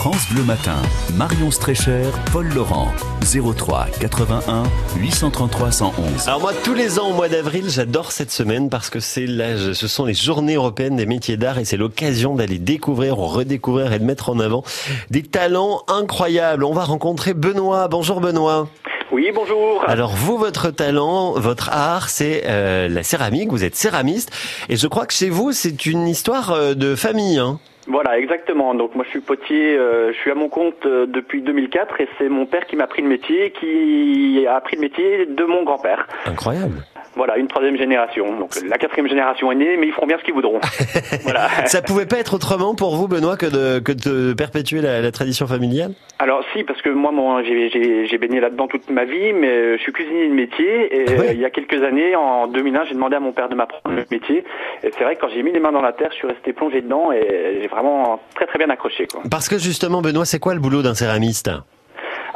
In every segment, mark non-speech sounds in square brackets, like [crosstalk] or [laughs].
France Bleu Matin, Marion Strécher, Paul Laurent, 03 81 833 111. Alors moi, tous les ans au mois d'avril, j'adore cette semaine parce que c'est là, ce sont les journées européennes des métiers d'art et c'est l'occasion d'aller découvrir, redécouvrir et de mettre en avant des talents incroyables. On va rencontrer Benoît. Bonjour Benoît. Oui, bonjour. Alors vous, votre talent, votre art, c'est euh, la céramique. Vous êtes céramiste et je crois que chez vous, c'est une histoire euh, de famille. Hein. Voilà, exactement. Donc moi je suis potier, euh, je suis à mon compte euh, depuis 2004 et c'est mon père qui m'a appris le métier, qui a appris le métier de mon grand-père. Incroyable. Voilà, une troisième génération. Donc la quatrième génération est née, mais ils feront bien ce qu'ils voudront. [laughs] voilà. Ça pouvait pas être autrement pour vous, Benoît, que de, que de perpétuer la, la tradition familiale? Alors si, parce que moi, j'ai, baigné là-dedans toute ma vie, mais euh, je suis cuisinier de métier. Et Ah euh, il y a quelques années, en 2001, j'ai demandé à mon père de m'apprendre le métier. Et c'est vrai que quand j'ai mis les mains dans la terre, je suis resté plongé dedans et j'ai vraiment très très bien accroché. Quoi. Parce que justement, Benoît, c'est quoi le boulot d'un céramiste?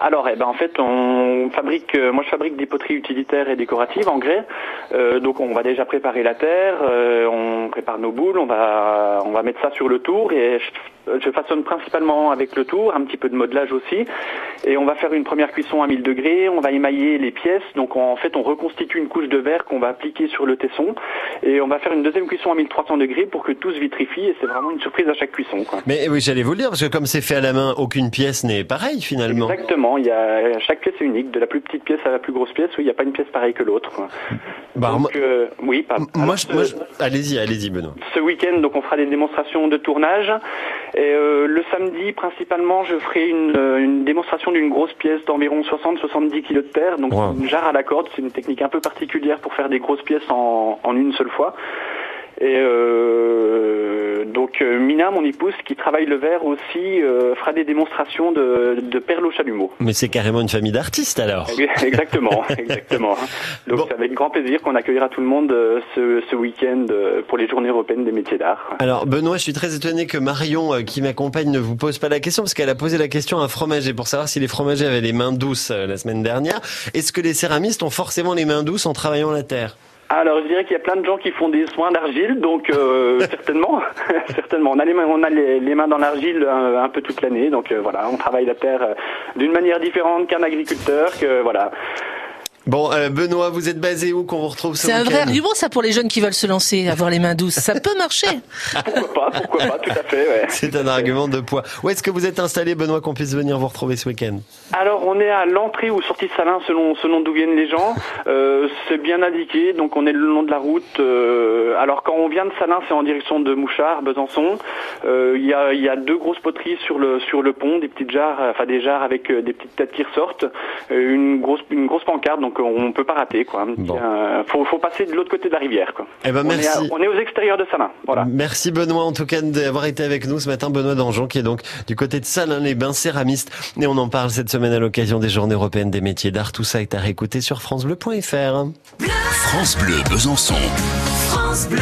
Alors, eh ben, en fait, on fabrique, euh, moi je fabrique des poteries utilitaires et décoratives en grès. Euh, donc, on va déjà préparer la terre, euh, on prépare nos boules, on va, mettre ça sur le tour et je façonne principalement avec le tour, un petit peu de modelage aussi. Et on va faire une première cuisson à 1000 degrés, on va émailler les pièces. Donc, en fait, on reconstitue une couche de verre qu'on va appliquer sur le tesson et on va faire une deuxième cuisson à 1300 degrés pour que tout se vitrifie et c'est vraiment une surprise à chaque cuisson. Quoi. Mais oui, j'allais vous le dire, parce que comme c'est fait à la main, aucune pièce n'est pareille finalement. Exactement, il y a, chaque pièce est unique, de la plus petite pièce à la plus grosse pièce, où il n'y a pas une pièce pareille que l'autre. Bah, donc, euh, oui, pas. moi, alors, je- ce- moi, je- allez-y, allez-y, Benoît. Ce week-end, donc, on fera des démonstrations de tournage. Et euh, le samedi, principalement, je ferai une, euh, une démonstration d'une grosse pièce d'environ 60-70 kg de terre. Donc, Wow. une jarre à la corde. C'est une technique un peu particulière pour faire des grosses pièces en, en une seule fois. Et euh, donc euh, Mina, mon épouse, qui travaille le verre aussi, euh, fera des démonstrations de, de perles au chalumeau. Mais c'est carrément une famille d'artistes alors. Exactement, [laughs] exactement. Donc Bon. c'est avec grand plaisir qu'on accueillera tout le monde euh, ce, ce week-end pour les journées européennes des métiers d'art. Alors Benoît, je suis très étonné que Marion, qui m'accompagne, ne vous pose pas la question, parce qu'elle a posé la question à un fromager pour savoir si les fromagers avaient les mains douces la semaine dernière. Est-ce que les céramistes ont forcément les mains douces en travaillant la terre? Alors je dirais qu'il y a plein de gens qui font des soins d'argile, donc euh, [laughs] certainement, [laughs] certainement. On a les mains, on a les, les mains dans l'argile un, un peu toute l'année, donc euh, voilà, on travaille la terre euh, d'une manière différente qu'un agriculteur, que voilà. Bon, euh, Benoît, vous êtes basé où qu'on vous retrouve ce C'est un vrai argument, ça, pour les jeunes qui veulent se lancer, avoir les mains douces. Ça peut marcher. [laughs] Pourquoi pas, pourquoi pas, tout à fait. Ouais. C'est un argument de poids. Où est-ce que vous êtes installé, Benoît, qu'on puisse venir vous retrouver ce week-end? Alors on est à l'entrée ou sortie de Salins selon selon d'où viennent les gens. Euh, c'est bien indiqué, donc on est le long de la route. euh, alors quand on vient de Salins, c'est en direction de Mouchard, Besançon. Euh, Il y a y a deux grosses poteries sur le sur le pont, des petites jarres, enfin des jarres avec des petites têtes qui ressortent, une grosse une grosse pancarte, donc on peut pas rater quoi. Bon. Euh, faut faut passer de l'autre côté de la rivière quoi. Eh ben On est, merci. à- on est aux extérieurs de Salins, voilà. Merci Benoît en tout cas d'avoir été avec nous ce matin. Benoît Danjon qui est donc du côté de Salins-les-Bains, céramiste. Et on en parle cette semaine à l'occasion des Journées européennes des métiers d'art. Tout ça est à réécouter sur francebleu.fr. France Bleu Besançon. France Bleu.